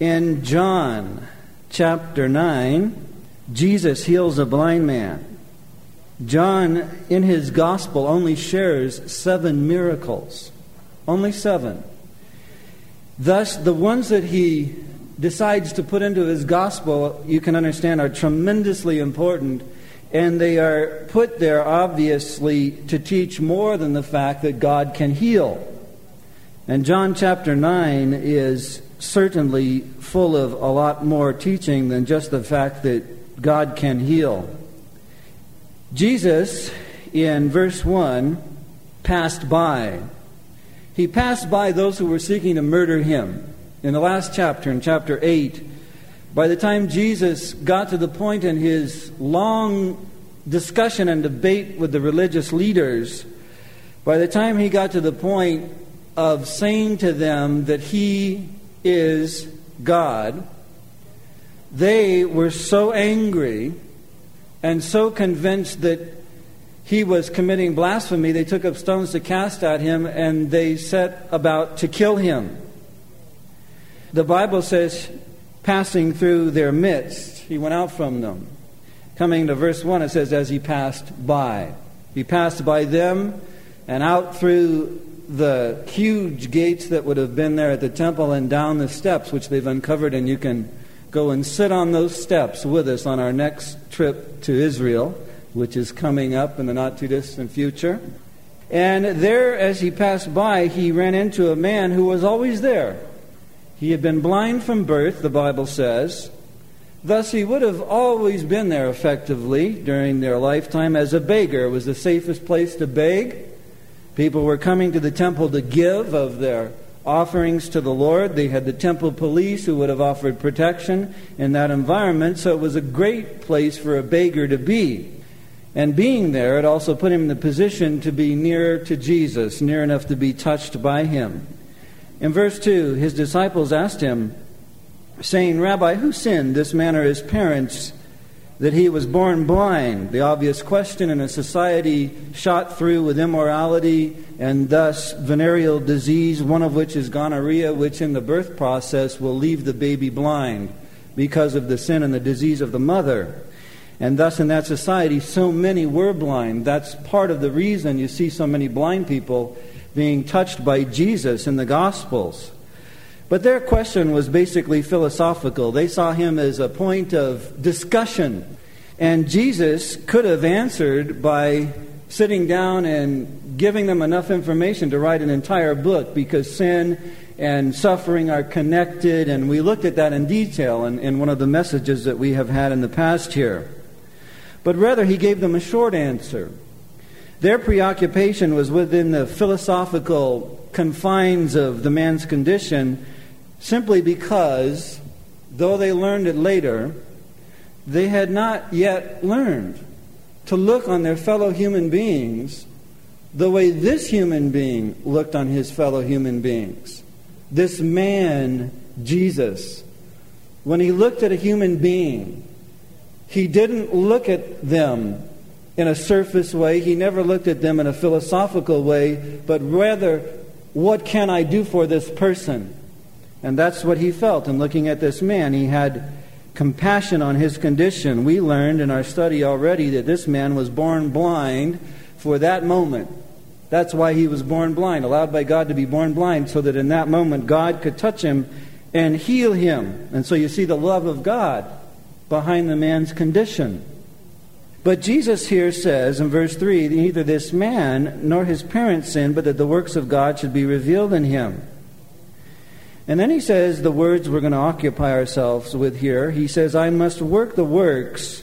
In John chapter 9, Jesus heals a blind man. John, in his gospel, only shares seven miracles. Only seven. Thus, the ones that he decides to put into his gospel, you can understand, are tremendously important. And they are put there, obviously, to teach more than the fact that God can heal. And John chapter 9 is certainly full of a lot more teaching than just the fact that God can heal. Jesus, in verse 1, passed by. He passed by those who were seeking to murder him. In the last chapter, in chapter 8, by the time Jesus got to the point in his long discussion and debate with the religious leaders, by the time he got to the point of saying to them that he is God, they were so angry and so convinced that he was committing blasphemy, they took up stones to cast at him and they set about to kill him. The Bible says, passing through their midst, he went out from them. Coming to verse 1, it says, as he passed by. He passed by them and out through the huge gates that would have been there at the temple and down the steps, which they've uncovered, and you can go and sit on those steps with us on our next trip to Israel, which is coming up in the not too distant future. And there, as he passed by, he ran into a man who was always there. He had been blind from birth, the Bible says. Thus, he would have always been there effectively during their lifetime as a beggar. It was the safest place to beg. People were coming to the temple to give of their offerings to the Lord. They had the temple police who would have offered protection in that environment, so it was a great place for a beggar to be. And being there, it also put him in the position to be near to Jesus, near enough to be touched by him. In verse 2, his disciples asked him, saying, Rabbi, who sinned, this man or his parents, that he was born blind, the obvious question in a society shot through with immorality and thus venereal disease, one of which is gonorrhea, which in the birth process will leave the baby blind because of the sin and the disease of the mother. And thus, in that society, so many were blind. That's part of the reason you see so many blind people being touched by Jesus in the Gospels. But their question was basically philosophical. They saw him as a point of discussion. And Jesus could have answered by sitting down and giving them enough information to write an entire book because sin and suffering are connected. And we looked at that in detail in, in one of the messages that we have had in the past here. But rather, he gave them a short answer. Their preoccupation was within the philosophical confines of the man's condition simply because, though they learned it later, they had not yet learned to look on their fellow human beings the way this human being looked on his fellow human beings. This man, Jesus, when he looked at a human being, he didn't look at them in a surface way. He never looked at them in a philosophical way, but rather, what can I do for this person? And that's what he felt in looking at this man. He had compassion on his condition. We learned in our study already that this man was born blind for that moment. That's why he was born blind, allowed by God to be born blind, so that in that moment God could touch him and heal him. And so you see the love of God behind the man's condition. But Jesus here says in verse 3 neither this man nor his parents sinned, but that the works of God should be revealed in him. And then he says the words we're going to occupy ourselves with here. He says, I must work the works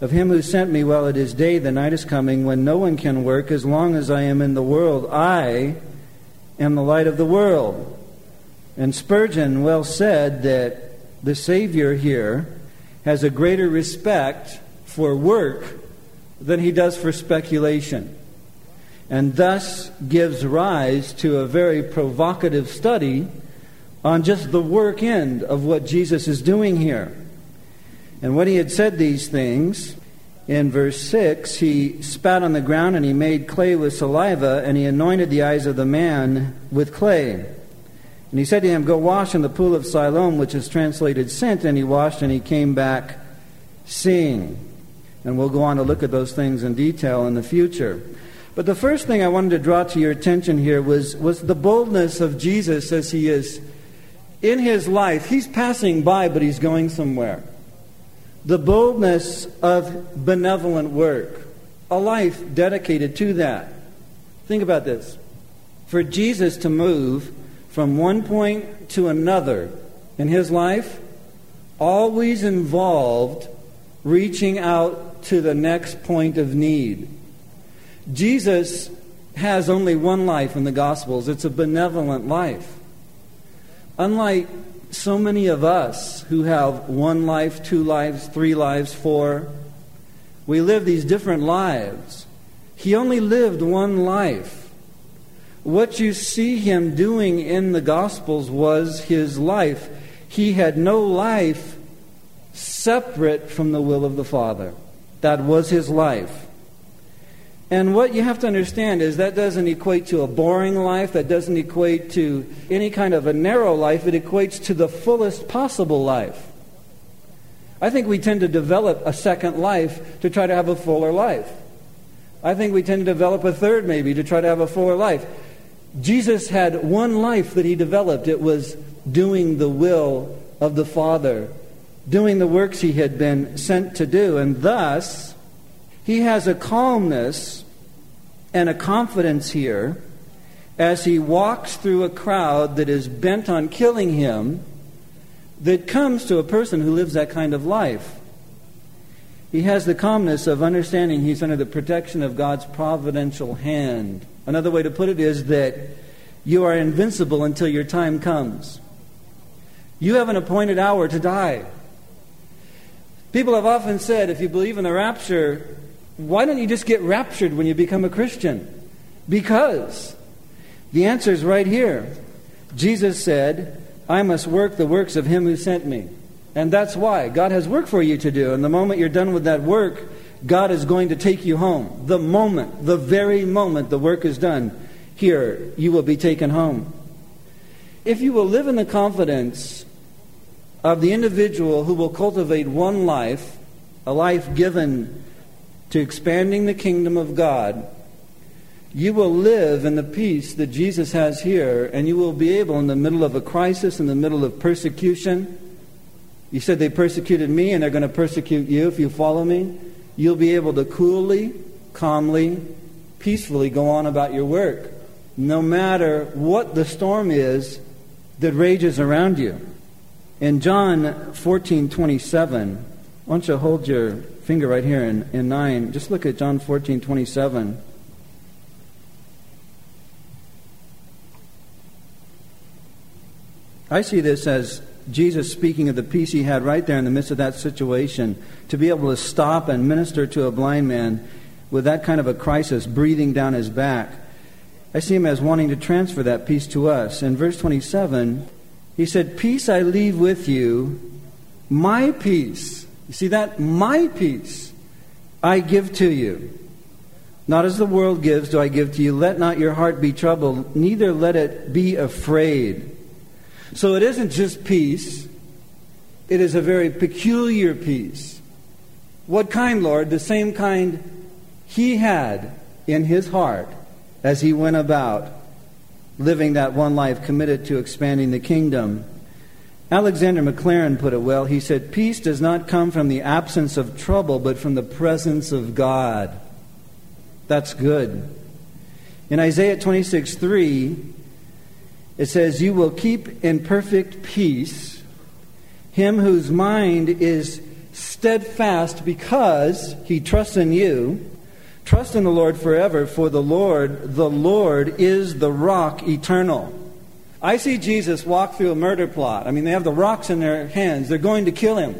of him who sent me while it is day. The night is coming when no one can work as long as I am in the world. I am the light of the world. And Spurgeon well said that the Savior here has a greater respect for work than he does for speculation, and thus gives rise to a very provocative study on just the work end of what Jesus is doing here. And when he had said these things, in verse 6, he spat on the ground and he made clay with saliva, and he anointed the eyes of the man with clay. And he said to him, Go wash in the pool of Siloam, which is translated sent. And he washed and he came back seeing. And we'll go on to look at those things in detail in the future. But the first thing I wanted to draw to your attention here was, was the boldness of Jesus as he is in his life. He's passing by, but he's going somewhere. The boldness of benevolent work, a life dedicated to that. Think about this. For Jesus to move from one point to another in his life always involved reaching out to the next point of need. Jesus has only one life in the Gospels. It's a benevolent life. Unlike so many of us who have one life, two lives, three lives, four, we live these different lives. He only lived one life what you see him doing in the Gospels was his life. He had no life separate from the will of the Father. That was his life. And what you have to understand is that doesn't equate to a boring life, that doesn't equate to any kind of a narrow life, it equates to the fullest possible life. I think we tend to develop a second life to try to have a fuller life. I think we tend to develop a third maybe to try to have a fuller life. Jesus had one life that he developed. It was doing the will of the Father, doing the works he had been sent to do. And thus, he has a calmness and a confidence here as he walks through a crowd that is bent on killing him that comes to a person who lives that kind of life. He has the calmness of understanding he's under the protection of God's providential hand. Another way to put it is that you are invincible until your time comes. You have an appointed hour to die. People have often said, if you believe in the rapture, why don't you just get raptured when you become a Christian? Because the answer is right here. Jesus said, I must work the works of him who sent me. And that's why. God has work for you to do. And the moment you're done with that work, God is going to take you home. The moment, the very moment the work is done, here, you will be taken home. If you will live in the confidence of the individual who will cultivate one life, a life given to expanding the kingdom of God, you will live in the peace that Jesus has here, and you will be able, in the middle of a crisis, in the middle of persecution, you said they persecuted me, and they're going to persecute you if you follow me you'll be able to coolly, calmly, peacefully go on about your work, no matter what the storm is that rages around you. In John 14 27, why don't you hold your finger right here in, in 9? Just look at John 14 27. I see this as Jesus speaking of the peace he had right there in the midst of that situation, to be able to stop and minister to a blind man with that kind of a crisis breathing down his back. I see him as wanting to transfer that peace to us. In verse 27, he said, Peace I leave with you, my peace. You see that? My peace I give to you. Not as the world gives do I give to you. Let not your heart be troubled, neither let it be afraid. So it isn't just peace, it is a very peculiar peace. What kind, Lord? The same kind he had in his heart as he went about living that one life committed to expanding the kingdom. Alexander Maclaren put it well. He said, Peace does not come from the absence of trouble, but from the presence of God. That's good. In Isaiah 26 3, it says, You will keep in perfect peace him whose mind is steadfast because he trusts in you. Trust in the Lord forever, for the Lord, the Lord is the rock eternal. I see Jesus walk through a murder plot. I mean, they have the rocks in their hands. They're going to kill him.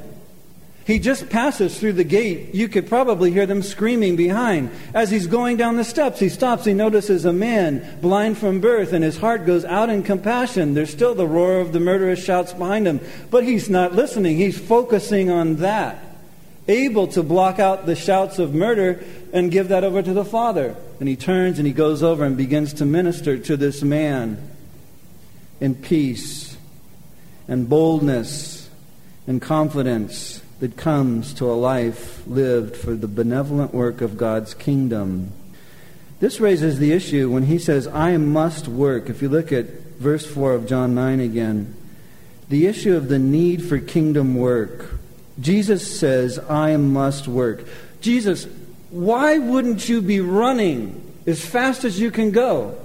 He just passes through the gate. You could probably hear them screaming behind. As he's going down the steps, he stops. He notices a man blind from birth, and his heart goes out in compassion. There's still the roar of the murderous shouts behind him, but he's not listening. He's focusing on that, able to block out the shouts of murder and give that over to the Father. And he turns and he goes over and begins to minister to this man. And peace and boldness and confidence that comes to a life lived for the benevolent work of God's kingdom. This raises the issue when he says, I must work. If you look at verse 4 of John 9 again, the issue of the need for kingdom work. Jesus says, I must work. Jesus, why wouldn't you be running as fast as you can go?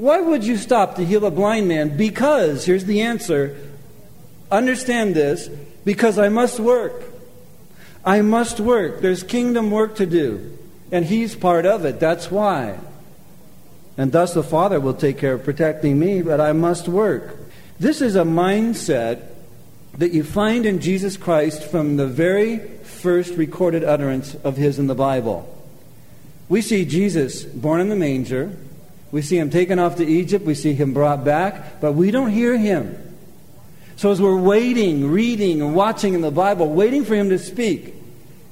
Why would you stop to heal a blind man? Because, here's the answer understand this, because I must work. I must work. There's kingdom work to do. And he's part of it. That's why. And thus the Father will take care of protecting me, but I must work. This is a mindset that you find in Jesus Christ from the very first recorded utterance of his in the Bible. We see Jesus born in the manger. We see him taken off to Egypt. We see him brought back, but we don't hear him. So as we're waiting, reading, and watching in the Bible, waiting for him to speak,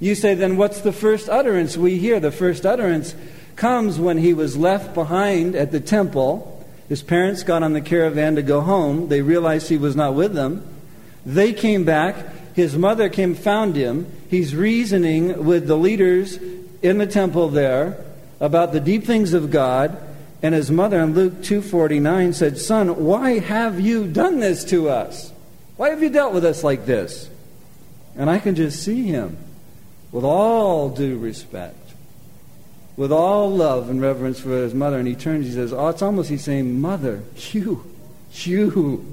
you say, then what's the first utterance we hear? The first utterance comes when he was left behind at the temple. His parents got on the caravan to go home. They realized he was not with them. They came back. His mother came, found him. He's reasoning with the leaders in the temple there about the deep things of God. And his mother in Luke 2:49 said, "Son, why have you done this to us? Why have you dealt with us like this?" And I can just see him with all due respect, with all love and reverence for his mother. And he turns, he says, Oh, it's almost he's saying, Mother, you, you,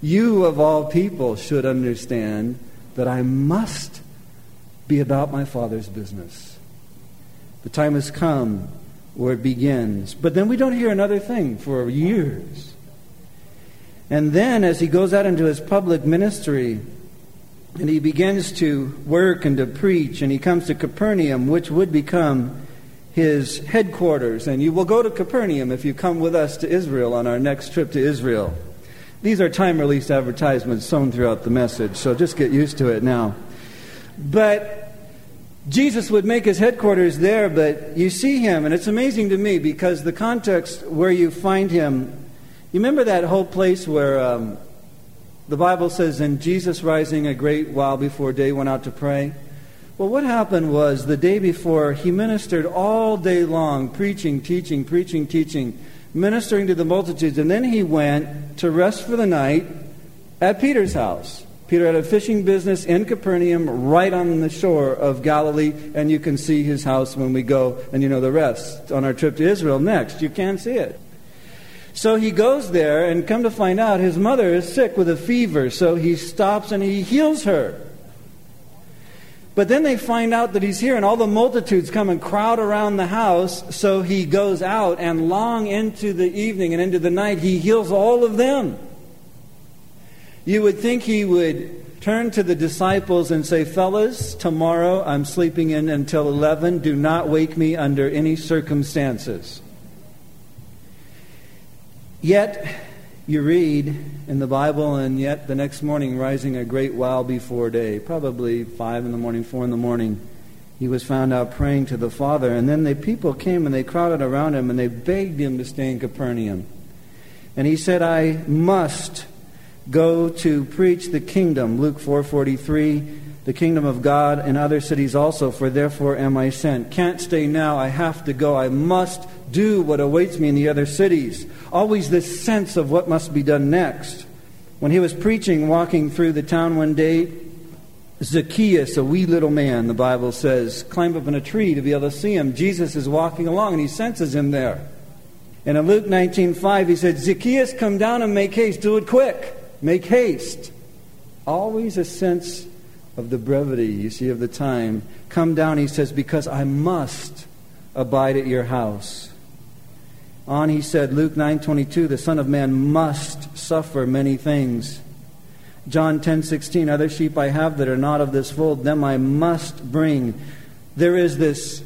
you of all people should understand that I must be about my Father's business. The time has come where it begins. But then we don't hear another thing for years. And then, as he goes out into his public ministry, and he begins to work and to preach, and he comes to Capernaum, which would become his headquarters. And you will go to Capernaum if you come with us to Israel on our next trip to Israel. These are time released advertisements sown throughout the message, so just get used to it now. But Jesus would make his headquarters there, but you see him, and it's amazing to me because the context where you find him, you remember that whole place where um, the Bible says, and Jesus, rising a great while before day, went out to pray. Well, what happened was the day before, he ministered all day long, preaching, teaching, preaching, teaching, ministering to the multitudes. And then he went to rest for the night at Peter's house. Peter had a fishing business in Capernaum, right on the shore of Galilee, and you can see his house when we go, and you know the rest on our trip to Israel next. You can see it. So he goes there, and come to find out, his mother is sick with a fever. So he stops and he heals her. But then they find out that he's here, and all the multitudes come and crowd around the house. So he goes out, and long into the evening and into the night, he heals all of them. You would think he would turn to the disciples and say, Fellas, tomorrow I'm sleeping in until 11. Do not wake me under any circumstances. Yet, you read in the Bible, and yet the next morning, rising a great while before day, probably five in the morning, four in the morning, he was found out praying to the Father. And then the people came and they crowded around him and they begged him to stay in Capernaum. And he said, I must go to preach the kingdom. Luke 4:43, the kingdom of God in other cities also, for therefore am I sent. Can't stay now, I have to go. I must do what awaits me in the other cities. Always this sense of what must be done next. When he was preaching, walking through the town one day, Zacchaeus, a wee little man, the Bible says, climbed up in a tree to be able to see him. Jesus is walking along and he senses him there. And in Luke 19:5 he said, "Zacchaeus, come down and make haste. Do it quick. Make haste." Always a sense of the brevity, you see, of the time. Come down, he says, because I must abide at your house. On he said, Luke 9:22, the Son of Man must suffer many things. John 10:16, other sheep I have that are not of this fold, them I must bring. There is this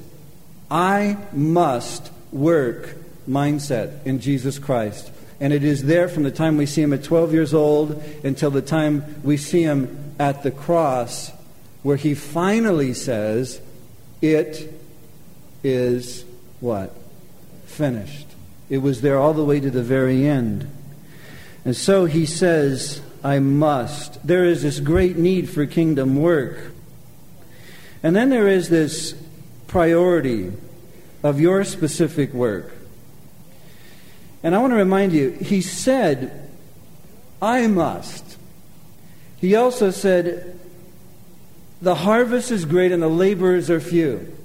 I must work mindset in Jesus Christ. And it is there from the time we see him at 12 years old until the time we see him at the cross, where he finally says, It is what? Finished. It was there all the way to the very end. And so he says, I must. There is this great need for kingdom work. And then there is this priority of your specific work. And I want to remind you, he said, I must. He also said, The harvest is great and the laborers are few.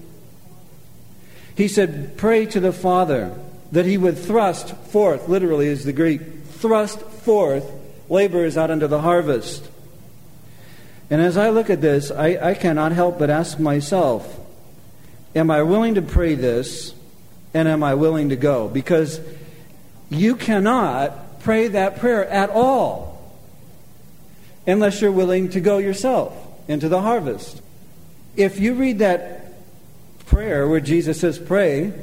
He said, Pray to the Father that he would thrust forth, literally is the Greek, thrust forth laborers out into the harvest. And as I look at this, I, I cannot help but ask myself, Am I willing to pray this? And am I willing to go? Because you cannot pray that prayer at all unless you're willing to go yourself into the harvest. If you read that prayer where Jesus says, Pray,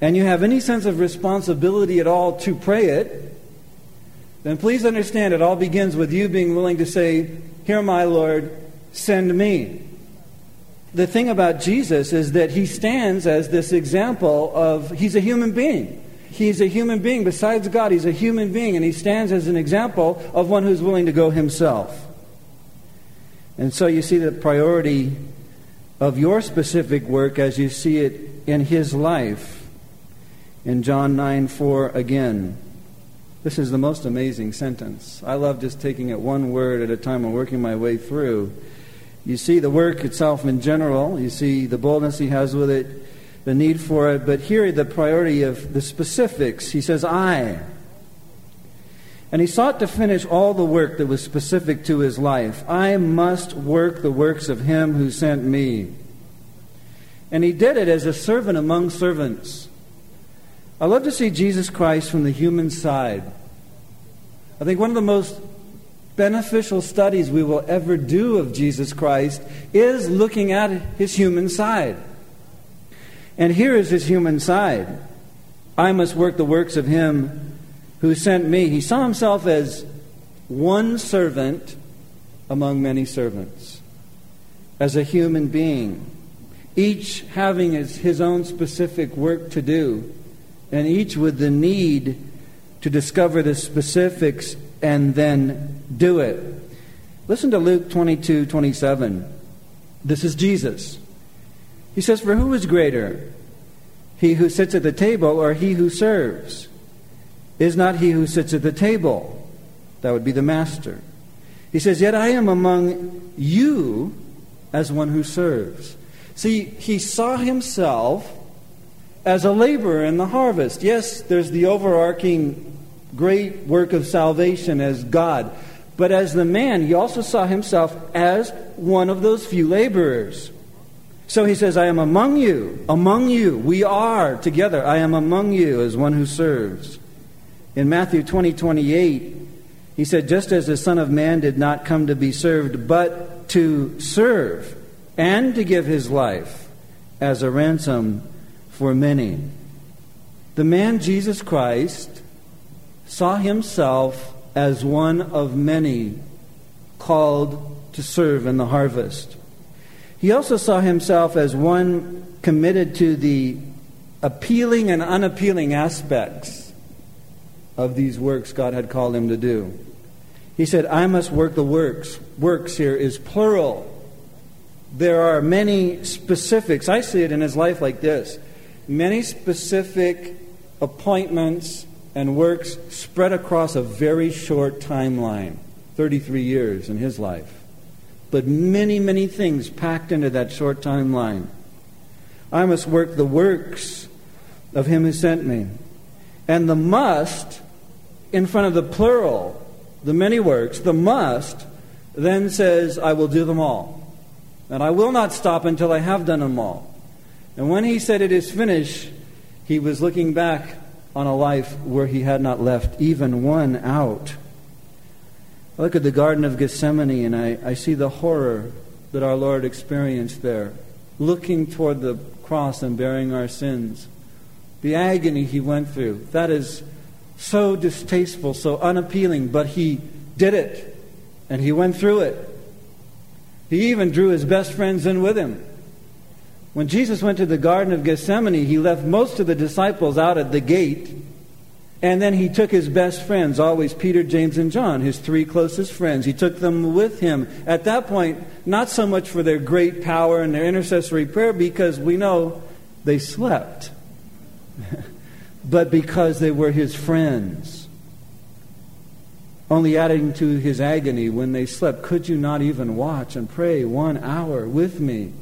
and you have any sense of responsibility at all to pray it, then please understand it all begins with you being willing to say, Here, my Lord, send me. The thing about Jesus is that he stands as this example of, he's a human being. He's a human being. Besides God, he's a human being, and he stands as an example of one who's willing to go himself. And so you see the priority of your specific work as you see it in his life. In John 9 4 again. This is the most amazing sentence. I love just taking it one word at a time and working my way through. You see the work itself in general, you see the boldness he has with it, the need for it, but here the priority of the specifics. He says, I. And he sought to finish all the work that was specific to his life. I must work the works of him who sent me. And he did it as a servant among servants. I love to see Jesus Christ from the human side. I think one of the most beneficial studies we will ever do of Jesus Christ is looking at his human side. And here is his human side. I must work the works of him who sent me. He saw himself as one servant among many servants, as a human being, each having his, his own specific work to do and each with the need to discover the specifics and then do it. Listen to Luke 22 27. This is Jesus. He says, For who is greater, he who sits at the table or he who serves? Is not he who sits at the table? That would be the master. He says, Yet I am among you as one who serves. See, he saw himself as a laborer in the harvest. Yes, there's the overarching great work of salvation as God. But as the man, he also saw himself as one of those few laborers. So he says, I am among you, among you. We are together. I am among you as one who serves. In Matthew 20, 28, he said, Just as the Son of Man did not come to be served, but to serve and to give his life as a ransom for many. The man Jesus Christ saw himself as one of many called to serve in the harvest. He also saw himself as one committed to the appealing and unappealing aspects of these works God had called him to do. He said, I must work the works. Works here is plural. There are many specifics. I see it in his life like this many specific appointments and works spread across a very short timeline 33 years in his life. But many, many things packed into that short timeline. I must work the works of him who sent me. And the must, in front of the plural, the many works, the must then says, I will do them all. And I will not stop until I have done them all. And when he said, It is finished, he was looking back on a life where he had not left even one out. I look at the Garden of Gethsemane and I, I see the horror that our Lord experienced there, looking toward the cross and bearing our sins. The agony he went through. That is so distasteful, so unappealing, but he did it. And he went through it. He even drew his best friends in with him. When Jesus went to the Garden of Gethsemane, he left most of the disciples out at the gate. And then he took his best friends, always Peter, James, and John, his three closest friends. He took them with him. At that point, not so much for their great power and their intercessory prayer, because we know they slept, but because they were his friends. Only adding to his agony when they slept, could you not even watch and pray one hour with me?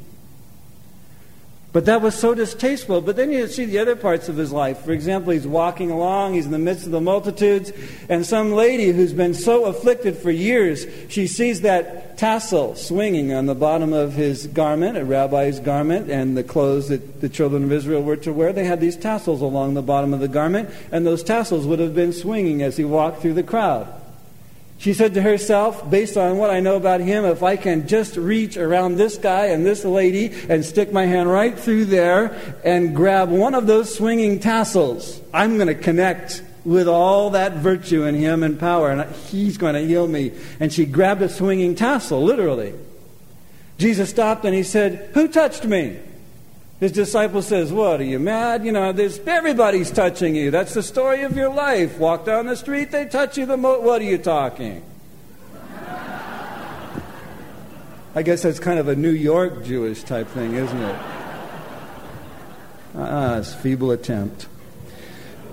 But that was so distasteful. But then you see the other parts of his life. For example, he's walking along, he's in the midst of the multitudes, and some lady who's been so afflicted for years, she sees that tassel swinging on the bottom of his garment, a rabbi's garment, and the clothes that the children of Israel were to wear. They had these tassels along the bottom of the garment, and those tassels would have been swinging as he walked through the crowd. She said to herself, based on what I know about him, if I can just reach around this guy and this lady and stick my hand right through there and grab one of those swinging tassels, I'm going to connect with all that virtue in him and power, and he's going to heal me. And she grabbed a swinging tassel, literally. Jesus stopped and he said, Who touched me? His disciple says, What, are you mad? You know, there's, everybody's touching you. That's the story of your life. Walk down the street, they touch you the most. What are you talking? I guess that's kind of a New York Jewish type thing, isn't it? Ah, it's a feeble attempt.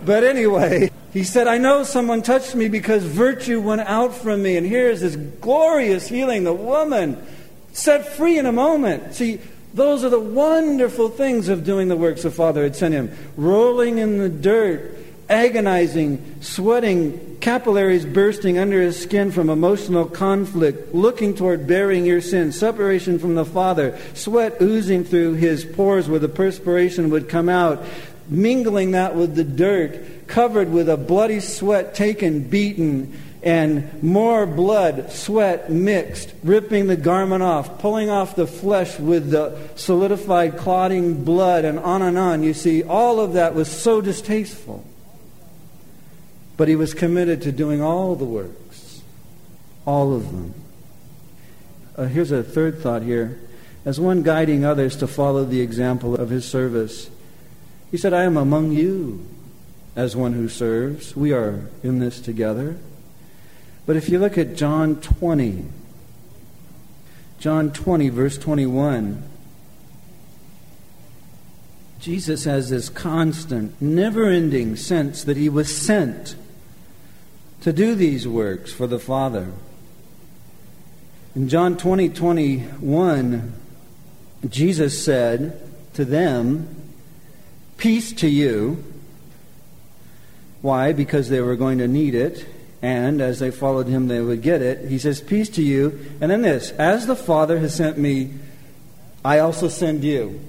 But anyway, he said, I know someone touched me because virtue went out from me. And here's this glorious healing. The woman set free in a moment. See, those are the wonderful things of doing the works the Father had sent him. Rolling in the dirt, agonizing, sweating, capillaries bursting under his skin from emotional conflict, looking toward bearing your sin, separation from the Father, sweat oozing through his pores where the perspiration would come out, mingling that with the dirt, covered with a bloody sweat taken, beaten, and more blood, sweat mixed, ripping the garment off, pulling off the flesh with the solidified, clotting blood, and on and on. You see, all of that was so distasteful. But he was committed to doing all the works, all of them. Uh, here's a third thought here. As one guiding others to follow the example of his service, he said, I am among you as one who serves. We are in this together. But if you look at John 20, John 20, verse 21, Jesus has this constant, never ending sense that he was sent to do these works for the Father. In John 20, 21, Jesus said to them, Peace to you. Why? Because they were going to need it and as they followed him, they would get it. He says, Peace to you. And then this As the Father has sent me, I also send you.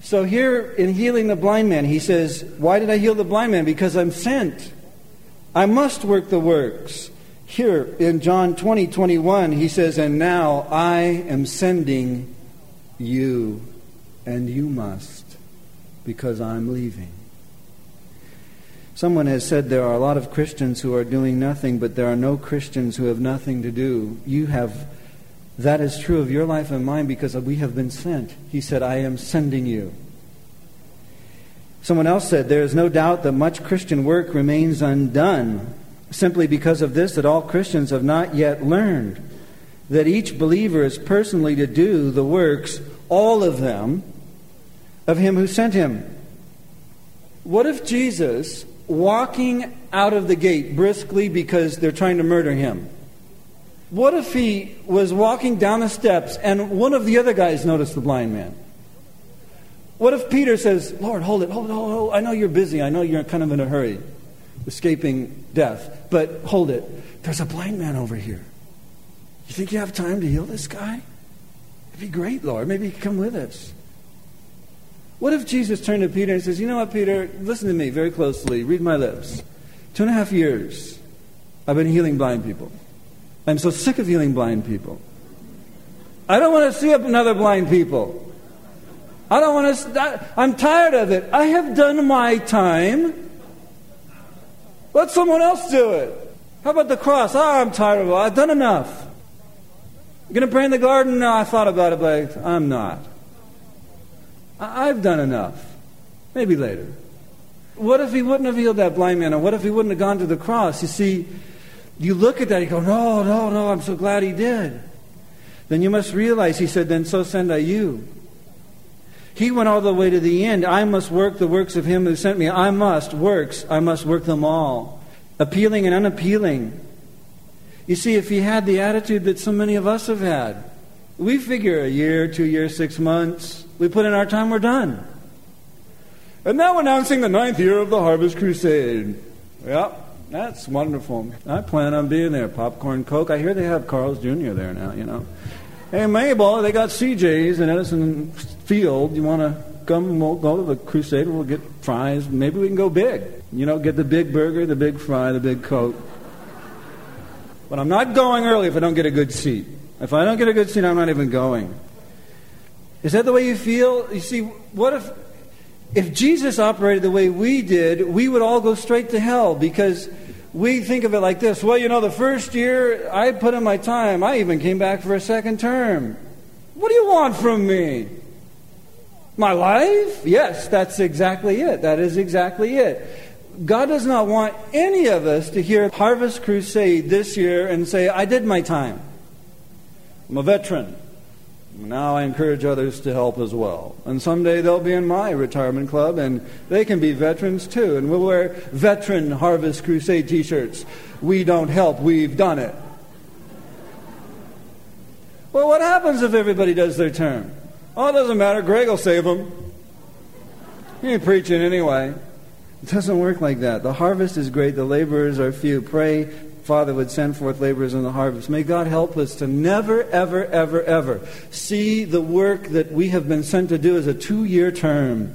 So here in healing the blind man, he says, Why did I heal the blind man? Because I'm sent. I must work the works. Here in John 20, 21, he says, And now I am sending you, and you must, because I'm leaving. Someone has said there are a lot of Christians who are doing nothing, but there are no Christians who have nothing to do. You have, that is true of your life and mine because we have been sent. He said, I am sending you. Someone else said, There is no doubt that much Christian work remains undone, simply because of this, that all Christians have not yet learned that each believer is personally to do the works, all of them, of him who sent him. What if Jesus walking out of the gate briskly because they're trying to murder him. What if he was walking down the steps and one of the other guys noticed the blind man? What if Peter says, Lord, hold it, hold it, hold it, hold. I know you're busy. I know you're kind of in a hurry, escaping death, but hold it. There's a blind man over here. You think you have time to heal this guy? It'd be great, Lord. Maybe you could come with us. What if Jesus turned to Peter and says, You know what, Peter? Listen to me very closely. Read my lips. Two and a half years, I've been healing blind people. I'm so sick of healing blind people. I don't want to see another blind people. I don't want to. I'm tired of it. I have done my time. Let someone else do it. How about the cross? Oh, I'm tired of it. I've done enough. I'm going to pray in the garden? No, I thought about it, but I'm not. I've done enough. Maybe later. What if he wouldn't have healed that blind man? And what if he wouldn't have gone to the cross? You see, you look at that, you go, no, no, no, I'm so glad he did. Then you must realize, he said, then so send I you. He went all the way to the end. I must work the works of him who sent me. I must, works, I must work them all. Appealing and unappealing. You see, if he had the attitude that so many of us have had, we figure a year, two years, six months, we put in our time, we're done. And now announcing the ninth year of the Harvest Crusade. Yep, that's wonderful. I plan on being there. Popcorn Coke. I hear they have Carl's Jr. there now, you know. Hey, Mabel, they got CJ's in Edison Field. You want to come? We'll go to the Crusade. We'll get fries. Maybe we can go big. You know, get the big burger, the big fry, the big Coke. But I'm not going early if I don't get a good seat. If I don't get a good seat, I'm not even going. Is that the way you feel? You see, what if if Jesus operated the way we did, we would all go straight to hell because we think of it like this well, you know, the first year I put in my time, I even came back for a second term. What do you want from me? My life? Yes, that's exactly it. That is exactly it. God does not want any of us to hear Harvest Crusade this year and say, I did my time. I'm a veteran. Now I encourage others to help as well. And someday they'll be in my retirement club and they can be veterans too. And we'll wear Veteran Harvest Crusade t shirts. We don't help, we've done it. Well, what happens if everybody does their term? Oh, it doesn't matter. Greg will save them. He ain't preaching anyway. It doesn't work like that. The harvest is great, the laborers are few. Pray Father would send forth laborers in the harvest. May God help us to never, ever, ever, ever see the work that we have been sent to do as a two year term,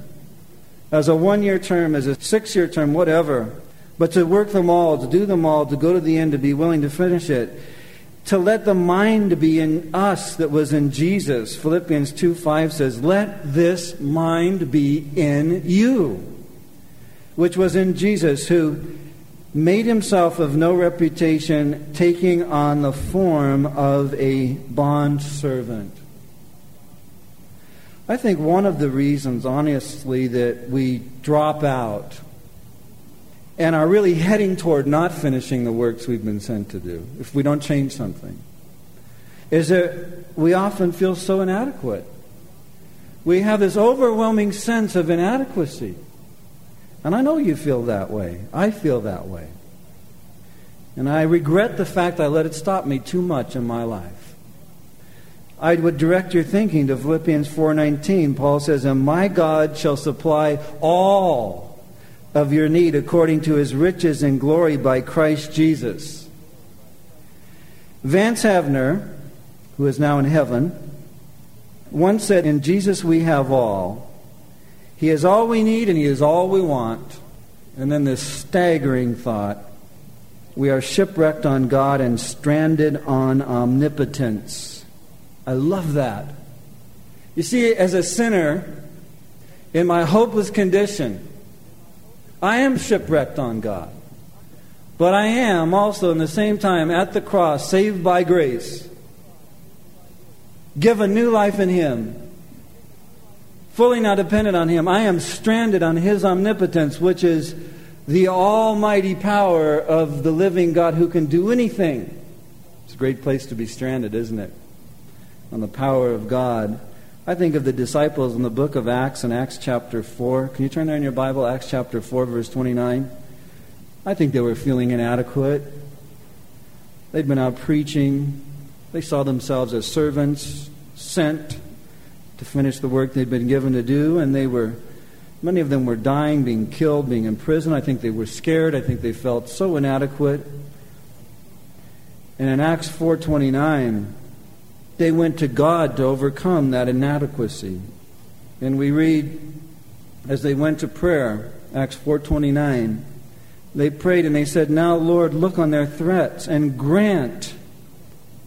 as a one year term, as a six year term, whatever. But to work them all, to do them all, to go to the end, to be willing to finish it. To let the mind be in us that was in Jesus. Philippians 2 5 says, Let this mind be in you, which was in Jesus, who made himself of no reputation, taking on the form of a bond servant. I think one of the reasons, honestly, that we drop out and are really heading toward not finishing the works we've been sent to do, if we don't change something, is that we often feel so inadequate. We have this overwhelming sense of inadequacy. And I know you feel that way. I feel that way. And I regret the fact I let it stop me too much in my life. I would direct your thinking to Philippians 4:19. Paul says, "And my God shall supply all of your need according to his riches and glory by Christ Jesus." Vance Havner, who is now in heaven, once said, "In Jesus we have all." He is all we need and He is all we want. And then this staggering thought we are shipwrecked on God and stranded on omnipotence. I love that. You see, as a sinner, in my hopeless condition, I am shipwrecked on God. But I am also, in the same time, at the cross, saved by grace, given new life in Him, fully not dependent on Him. I am stranded on His omnipotence, which is the almighty power of the living God who can do anything. It's a great place to be stranded, isn't it? On the power of God. I think of the disciples in the book of Acts in Acts chapter 4. Can you turn there in your Bible? Acts chapter 4, verse 29. I think they were feeling inadequate. They'd been out preaching. They saw themselves as servants sent to finish the work they'd been given to do, and they were many of them were dying, being killed, being imprisoned. I think they were scared. I think they felt so inadequate. And in Acts 4:29, they went to God to overcome that inadequacy. And we read as they went to prayer, Acts 4:29, they prayed and they said, "Now, Lord, look on their threats and grant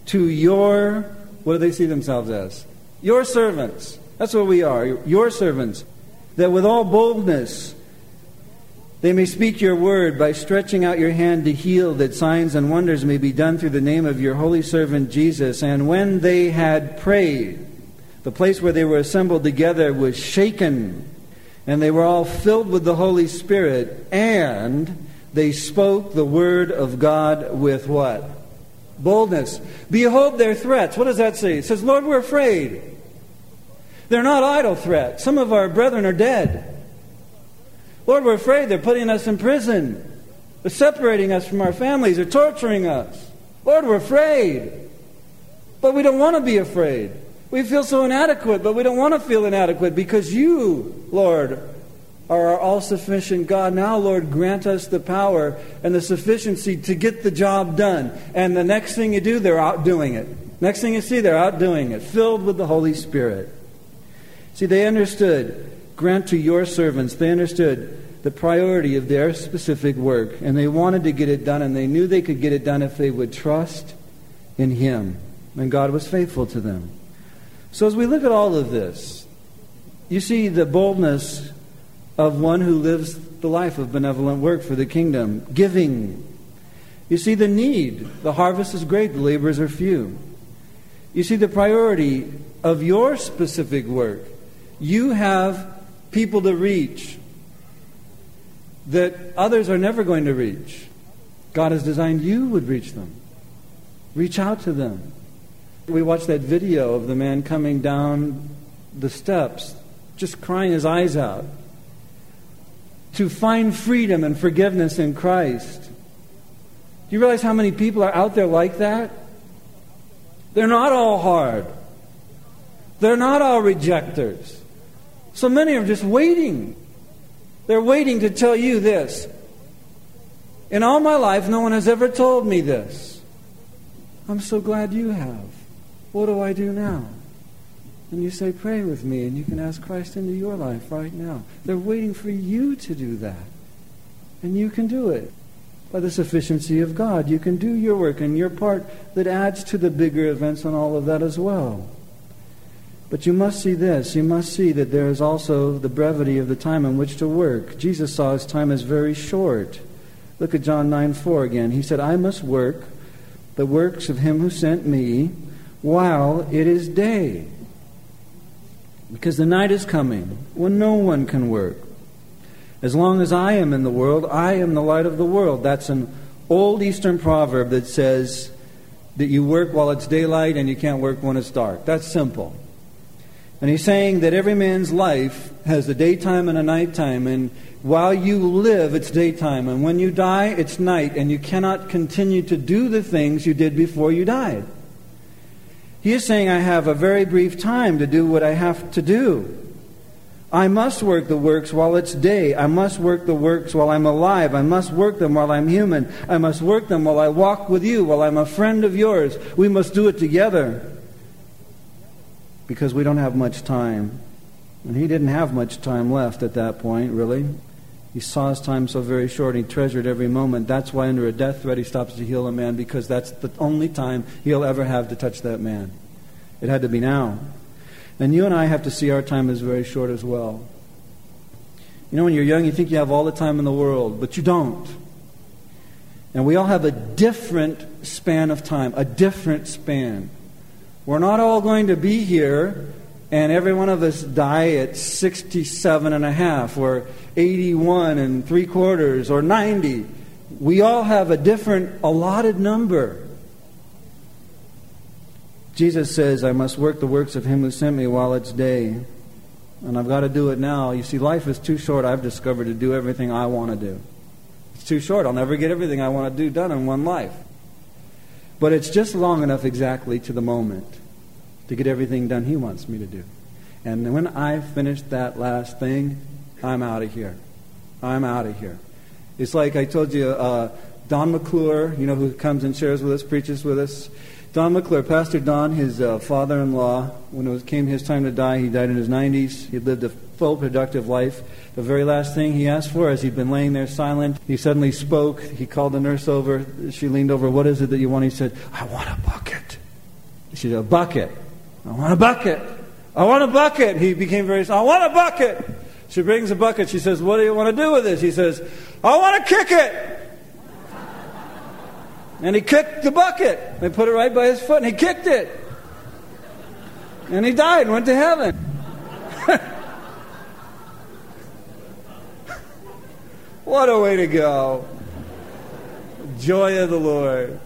to your what do they see themselves as? Your servants. That's what we are, your servants, that with all boldness they may speak your word by stretching out your hand to heal, that signs and wonders may be done through the name of your holy servant Jesus. And when they had prayed, the place where they were assembled together was shaken, And they were all filled with the Holy Spirit, and they spoke the word of God with what? Boldness. Behold their threats. What does that say? It says, Lord, we're afraid. They're not idle threats. Some of our brethren are dead. Lord, we're afraid they're putting us in prison. They're separating us from our families. They're torturing us. Lord, we're afraid. But we don't want to be afraid. We feel so inadequate, but we don't want to feel inadequate because you, Lord, are our all sufficient God. Now, Lord, grant us the power and the sufficiency to get the job done. And the next thing you do, they're out doing it. Next thing you see, they're out doing it, filled with the Holy Spirit. See, they understood, grant to your servants, they understood the priority of their specific work, and they wanted to get it done, and they knew they could get it done if they would trust in Him. And God was faithful to them. So, as we look at all of this, you see the boldness of one who lives the life of benevolent work for the kingdom, giving. You see the need. The harvest is great, the laborers are few. You see the priority of your specific work. You have people to reach that others are never going to reach. God has designed you would reach them. Reach out to them. We watched that video of the man coming down the steps, just crying his eyes out to find freedom and forgiveness in Christ. Do you realize how many people are out there like that? They're not all hard. They're not all rejectors. So many are just waiting. They're waiting to tell you this. In all my life, no one has ever told me this. I'm so glad you have. What do I do now? And you say, Pray with me, and you can ask Christ into your life right now. They're waiting for you to do that. And you can do it by the sufficiency of God. You can do your work and your part that adds to the bigger events and all of that as well. But you must see this. You must see that there is also the brevity of the time in which to work. Jesus saw his time as very short. Look at John 9 4 again. He said, I must work the works of him who sent me while it is day. Because the night is coming when no one can work. As long as I am in the world, I am the light of the world. That's an old Eastern proverb that says that you work while it's daylight and you can't work when it's dark. That's simple. And he's saying that every man's life has a daytime and a nighttime, and while you live, it's daytime, and when you die, it's night, and you cannot continue to do the things you did before you died. He is saying, I have a very brief time to do what I have to do. I must work the works while it's day. I must work the works while I'm alive. I must work them while I'm human. I must work them while I walk with you, while I'm a friend of yours. We must do it together because we don't have much time. And he didn't have much time left at that point, really. He saw his time so very short, he treasured every moment. That's why, under a death threat, he stops to heal a man, because that's the only time he'll ever have to touch that man. It had to be now. And you and I have to see our time as very short as well. You know, when you're young, you think you have all the time in the world, but you don't. And we all have a different span of time, a different span. We're not all going to be here and every one of us die at 67 and a half 81 and three quarters or 90. We all have a different allotted number. Jesus says, I must work the works of him who sent me while it's day. And I've got to do it now. You see, life is too short, I've discovered, to do everything I want to do. It's too short. I'll never get everything I want to do done in one life. But it's just long enough exactly to the moment to get everything done He wants me to do. And when I finish that last thing, I'm out of here. I'm out of here. It's like I told you, uh, Don McClure, you know, who comes and shares with us, preaches with us. Don McClure, Pastor Don, his uh, father in law, when it was, came his time to die, he died in his 90s. He lived a full, productive life. The very last thing he asked for, as he'd been laying there silent, he suddenly spoke. He called the nurse over. She leaned over. What is it that you want? He said, I want a bucket. She said, A bucket. I want a bucket. I want a bucket. He became very, I want a bucket. She brings a bucket. She says, What do you want to do with this? He says, I want to kick it. And he kicked the bucket. They put it right by his foot, and he kicked it. And he died and went to heaven. What a way to go. Joy of the Lord.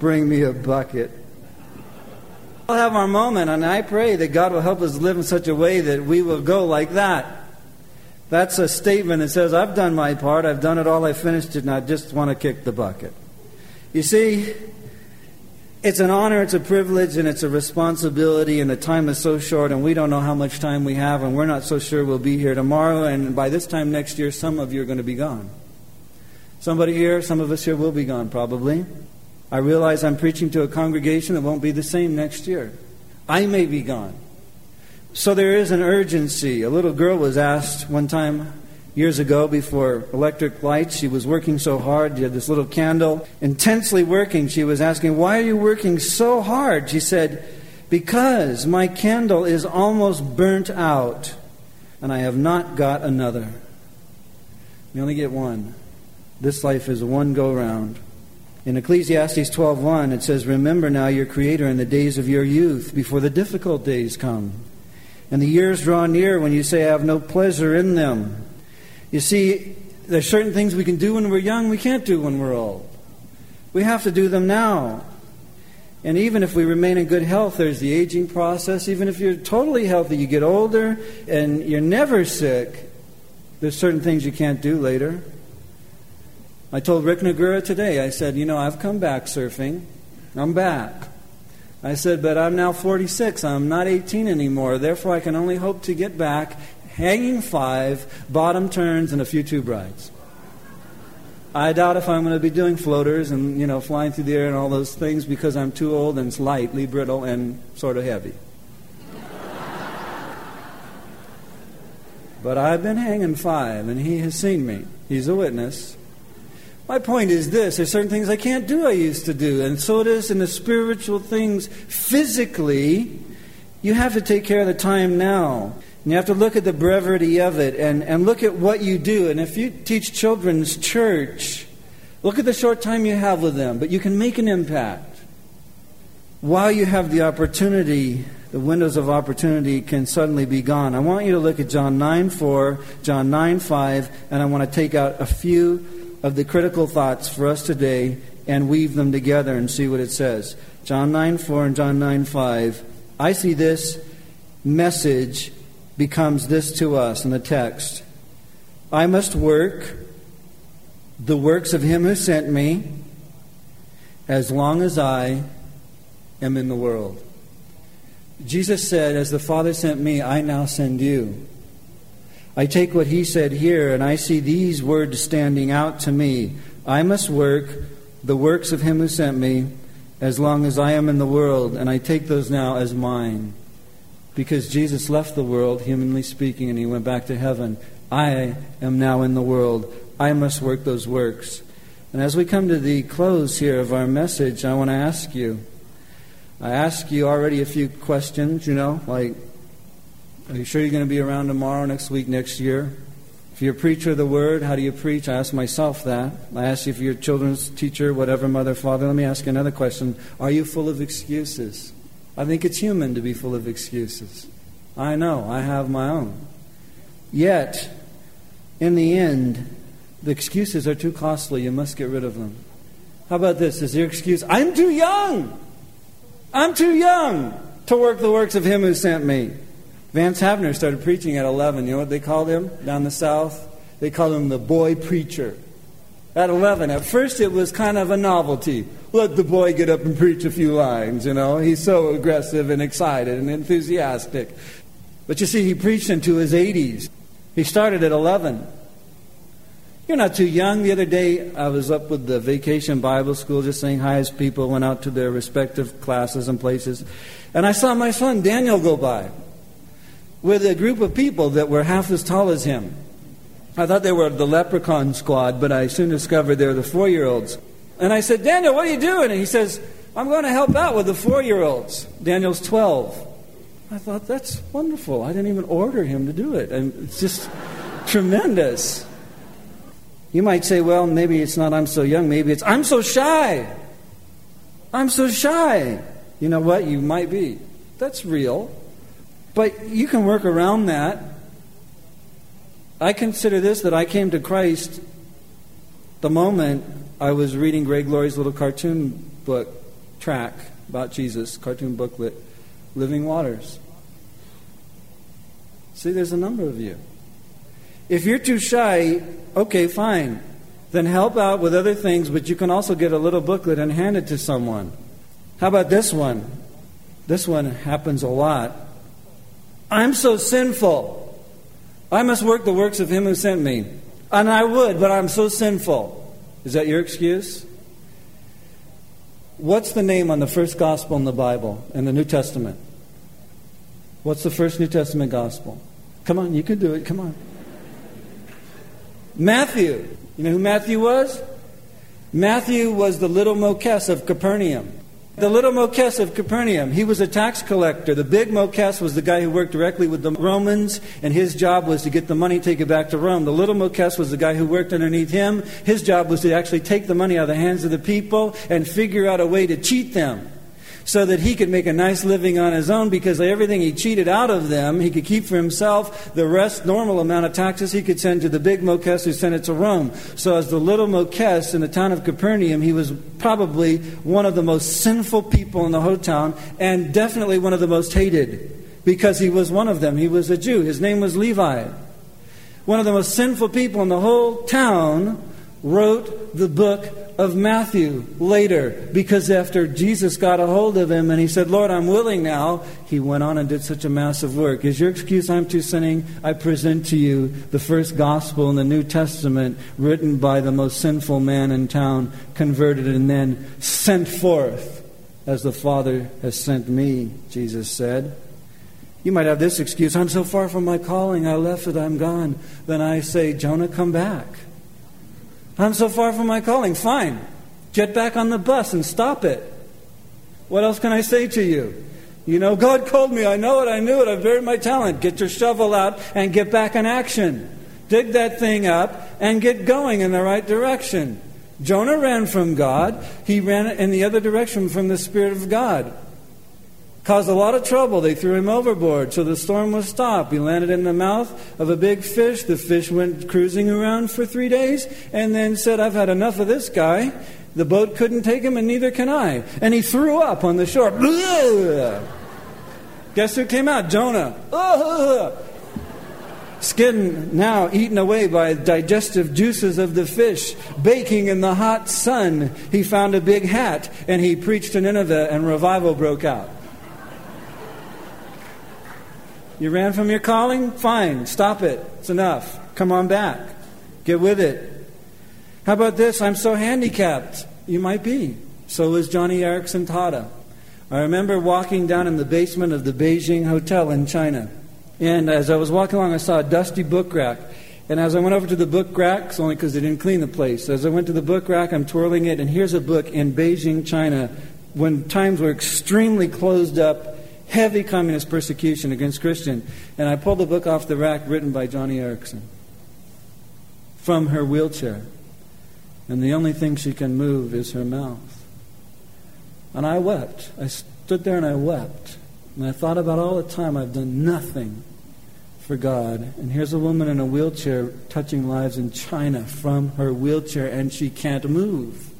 Bring me a bucket. We'll have our moment, and I pray that God will help us live in such a way that we will go like that. That's a statement that says, I've done my part, I've done it all, I finished it, and I just want to kick the bucket. You see, it's an honor, it's a privilege, and it's a responsibility, and the time is so short, and we don't know how much time we have, and we're not so sure we'll be here tomorrow, and by this time next year, some of you are going to be gone. Somebody here, some of us here will be gone probably. I realize I'm preaching to a congregation that won't be the same next year. I may be gone. So there is an urgency. A little girl was asked one time years ago before electric lights. She was working so hard. She had this little candle, intensely working. She was asking, Why are you working so hard? She said, Because my candle is almost burnt out and I have not got another. You only get one. This life is one go round. In Ecclesiastes 12:1 it says remember now your creator in the days of your youth before the difficult days come and the years draw near when you say, I have no pleasure in them. You see, there's certain things we can do when we're young, we can't do when we're old. We have to do them now. And even if we remain in good health, there's the aging process. Even if you're totally healthy, you get older and you're never sick, there's certain things you can't do later. I told Rick Nagura today, I said, You know, I've come back surfing. I'm back. I said, But I'm now 46. I'm not 18 anymore. Therefore, I can only hope to get back hanging five, bottom turns, and a few tube rides. I doubt if I'm going to be doing floaters and, you know, flying through the air and all those things because I'm too old and slightly brittle and sort of heavy. but I've been hanging five, and he has seen me. He's a witness. My point is this there's certain things I can't do I used to do, and so it is in the spiritual things physically. You have to take care of the time now. And you have to look at the brevity of it and, and look at what you do. And if you teach children's church, look at the short time you have with them, but you can make an impact. While you have the opportunity, the windows of opportunity can suddenly be gone. I want you to look at John 9 4, John 9 5, and I want to take out a few of the critical thoughts for us today and weave them together and see what it says. John 9 4 and John 9 5. I see this message becomes this to us in the text I must work the works of him who sent me as long as I am in the world. Jesus said, As the Father sent me, I now send you. I take what he said here and I see these words standing out to me. I must work the works of him who sent me as long as I am in the world, and I take those now as mine. Because Jesus left the world, humanly speaking, and he went back to heaven. I am now in the world. I must work those works. And as we come to the close here of our message, I want to ask you. I ask you already a few questions, you know, like are you sure you're going to be around tomorrow, next week, next year? If you're a preacher of the word, how do you preach? I ask myself that. I ask you if you're a children's teacher, whatever, mother, father. Let me ask you another question. Are you full of excuses? I think it's human to be full of excuses. I know, I have my own. Yet, in the end, the excuses are too costly. You must get rid of them. How about this? Is your excuse, I'm too young? I'm too young to work the works of him who sent me. Vance Havner started preaching at 11. You know what they called him down the south? They called him the boy preacher. At 11. At first, it was kind of a novelty. Let the boy get up and preach a few lines, you know. He's so aggressive and excited and enthusiastic. But you see, he preached into his 80s. He started at 11. You're not too young. The other day, I was up with the Vacation Bible School just saying hi as people went out to their respective classes and places. And I saw my son Daniel go by with a group of people that were half as tall as him. I thought they were the leprechaun squad, but I soon discovered they were the four year olds. And I said, Daniel, what are you doing? And he says, I'm going to help out with the four year olds. Daniel's 12. I thought, that's wonderful. I didn't even order him to do it. And it's just tremendous. You might say, well, maybe it's not I'm so young. Maybe it's I'm so shy. I'm so shy. You know what? You might be. That's real. But you can work around that. I consider this that I came to Christ the moment I was reading Greg Laurie's little cartoon book track about Jesus, cartoon booklet, Living Waters. See, there's a number of you. If you're too shy, okay, fine. Then help out with other things, but you can also get a little booklet and hand it to someone. How about this one? This one happens a lot. I'm so sinful. I must work the works of him who sent me. And I would, but I'm so sinful. Is that your excuse? What's the name on the first gospel in the Bible, in the New Testament? What's the first New Testament gospel? Come on, you can do it. Come on. Matthew. You know who Matthew was? Matthew was the little Mokess of Capernaum. The little Mokess of Capernaum, he was a tax collector. The big Mokess was the guy who worked directly with the Romans, and his job was to get the money, take it back to Rome. The little Mokess was the guy who worked underneath him. His job was to actually take the money out of the hands of the people and figure out a way to cheat them so that he could make a nice living on his own because everything he cheated out of them, he could keep for himself. The rest, normal amount of taxes, he could send to the big Mokess who sent it to Rome. So, as the little Mokess in the town of Capernaum, he was probably one of the most sinful people in the whole town and definitely one of the most hated because he was one of them. He was a Jew. His name was Levi. One of the most sinful people in the whole town wrote the book of Matthew later because after Jesus got a hold of him and he said, Lord, I'm willing now, he went on and did such a massive work. Is your excuse I'm too sinning? I present to you the first gospel in the New Testament written by the most sinful man in town, converted and then sent forth as the Father has sent me, Jesus said. You might have this excuse I'm so far from my calling, I left it, I'm gone. Then I say, Jonah, come back. I'm so far from my calling. Fine. Get back on the bus and stop it. What else can I say to you? You know, God called me. I know it. I knew it. I've buried my talent. Get your shovel out and get back in action. Dig that thing up and get going in the right direction. Jonah ran from God. He ran in the other direction from the Spirit of God caused a lot of trouble. They threw him overboard, so the storm was stopped. He landed in the mouth of a big fish. The fish went cruising around for three days and then said, I've had enough of this guy. The boat couldn't take him, and neither can I. And he threw up on the shore. Guess who came out? Jonah. Skin now eaten away by digestive juices of the fish, baking in the hot sun. He found a big hat and he preached to Nineveh, and revival broke out. You ran from your calling? Fine, stop it. It's enough. Come on back. Get with it. How about this? I'm so handicapped. You might be. So is Joni Eareckson Tada. I remember walking down in the basement of the Beijing Hotel in China. And as I was walking along, I saw a dusty book rack. And as I went over to the book rack, it's only because they didn't clean the place. As I went to the book rack, I'm twirling it, and here's a book in Beijing, China, when times were extremely closed up heavy communist persecution against Christians. And I pulled a book off the rack written by Joni Eareckson from her wheelchair. And the only thing she can move is her mouth. And I wept. I stood there and I wept. And I thought about all the time I've done nothing for God. And here's a woman in a wheelchair touching lives in China from her wheelchair, and she can't move.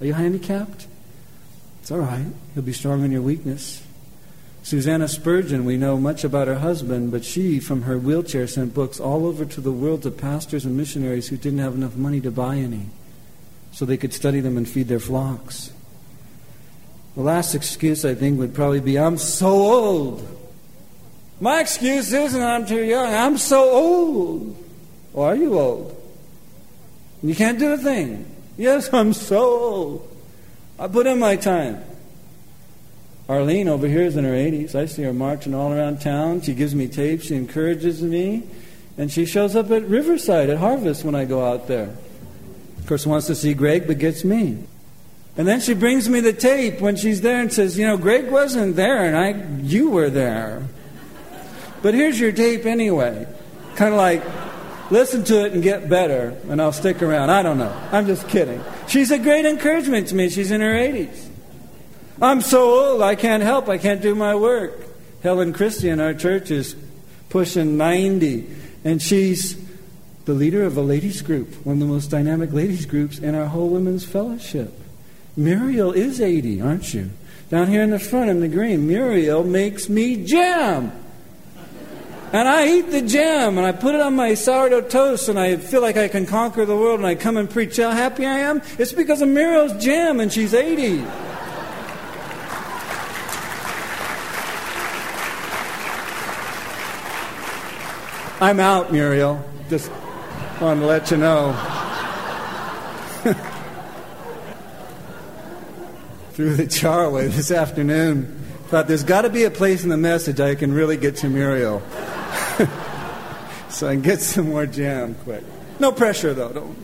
Are you handicapped? It's all right. You'll be strong in your weakness. Susanna Spurgeon, we know much about her husband, but she, from her wheelchair, sent books all over to the world to pastors and missionaries who didn't have enough money to buy any, so they could study them and feed their flocks. The last excuse, I think, would probably be I'm so old. My excuse isn't I'm too young, I'm so old. Or are you old? You can't do a thing. Yes, I'm so old. I put in my time. Arlene over here is in her 80s. I see her marching all around town. She gives me tapes. She encourages me. And she shows up at Riverside at Harvest when I go out there. Of course, wants to see Greg, but gets me. And then she brings me the tape when she's there and says, You know, Greg wasn't there, and I, you were there. But here's your tape anyway. Kind of like, listen to it and get better, and I'll stick around. I don't know. I'm just kidding. She's a great encouragement to me. She's in her 80s. I'm so old, I can't help, I can't do my work. Helen Christie in our church is pushing 90, and she's the leader of a ladies' group, one of the most dynamic ladies' groups in our whole women's fellowship. Muriel is 80, aren't you? Down here in the front in the green, Muriel makes me jam. And I eat the jam and I put it on my sourdough toast and I feel like I can conquer the world and I come and preach how happy I am. It's because of Muriel's jam and she's 80. I'm out, Muriel. Just wanted to let you know. Through the charway this afternoon, thought there's got to be a place in the message I can really get to Muriel. so I can get some more jam quick. No pressure, though. Don't.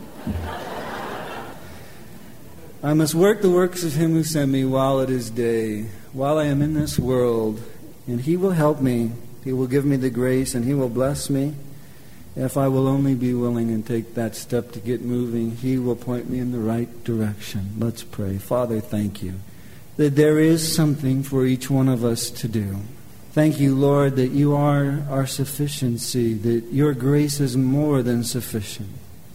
I must work the works of him who sent me while it is day, while I am in this world, and he will help me. He will give me the grace, and he will bless me. If I will only be willing and take that step to get moving, he will point me in the right direction. Let's pray. Father, thank you that there is something for each one of us to do. Thank you, Lord, that you are our sufficiency, that your grace is more than sufficient.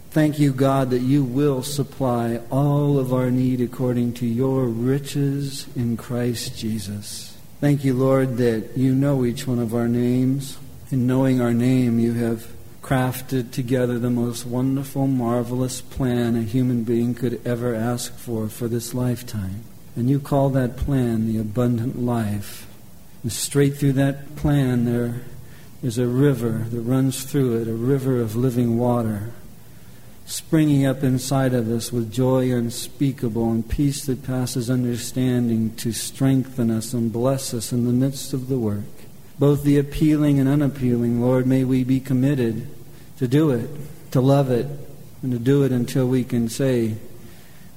Thank you, God, that you will supply all of our need according to your riches in Christ Jesus. Thank you, Lord, that you know each one of our names. In knowing our name, you have crafted together the most wonderful, marvelous plan a human being could ever ask for for this lifetime. And you call that plan the abundant life. And straight through that plan, there is a river that runs through it, a river of living water, springing up inside of us with joy unspeakable and peace that passes understanding to strengthen us and bless us in the midst of the work. Both the appealing and unappealing, Lord, may we be committed to do it, to love it, and to do it until we can say,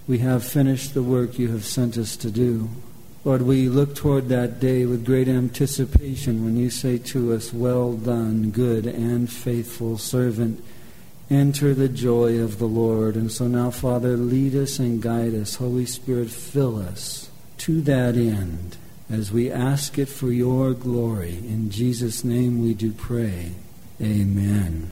We have finished the work you have sent us to do. Lord, we look toward that day with great anticipation when you say to us, Well done, good and faithful servant. Enter the joy of the Lord. And so now, Father, lead us and guide us. Holy Spirit, fill us to that end as we ask it for your glory. In Jesus' name we do pray. Amen.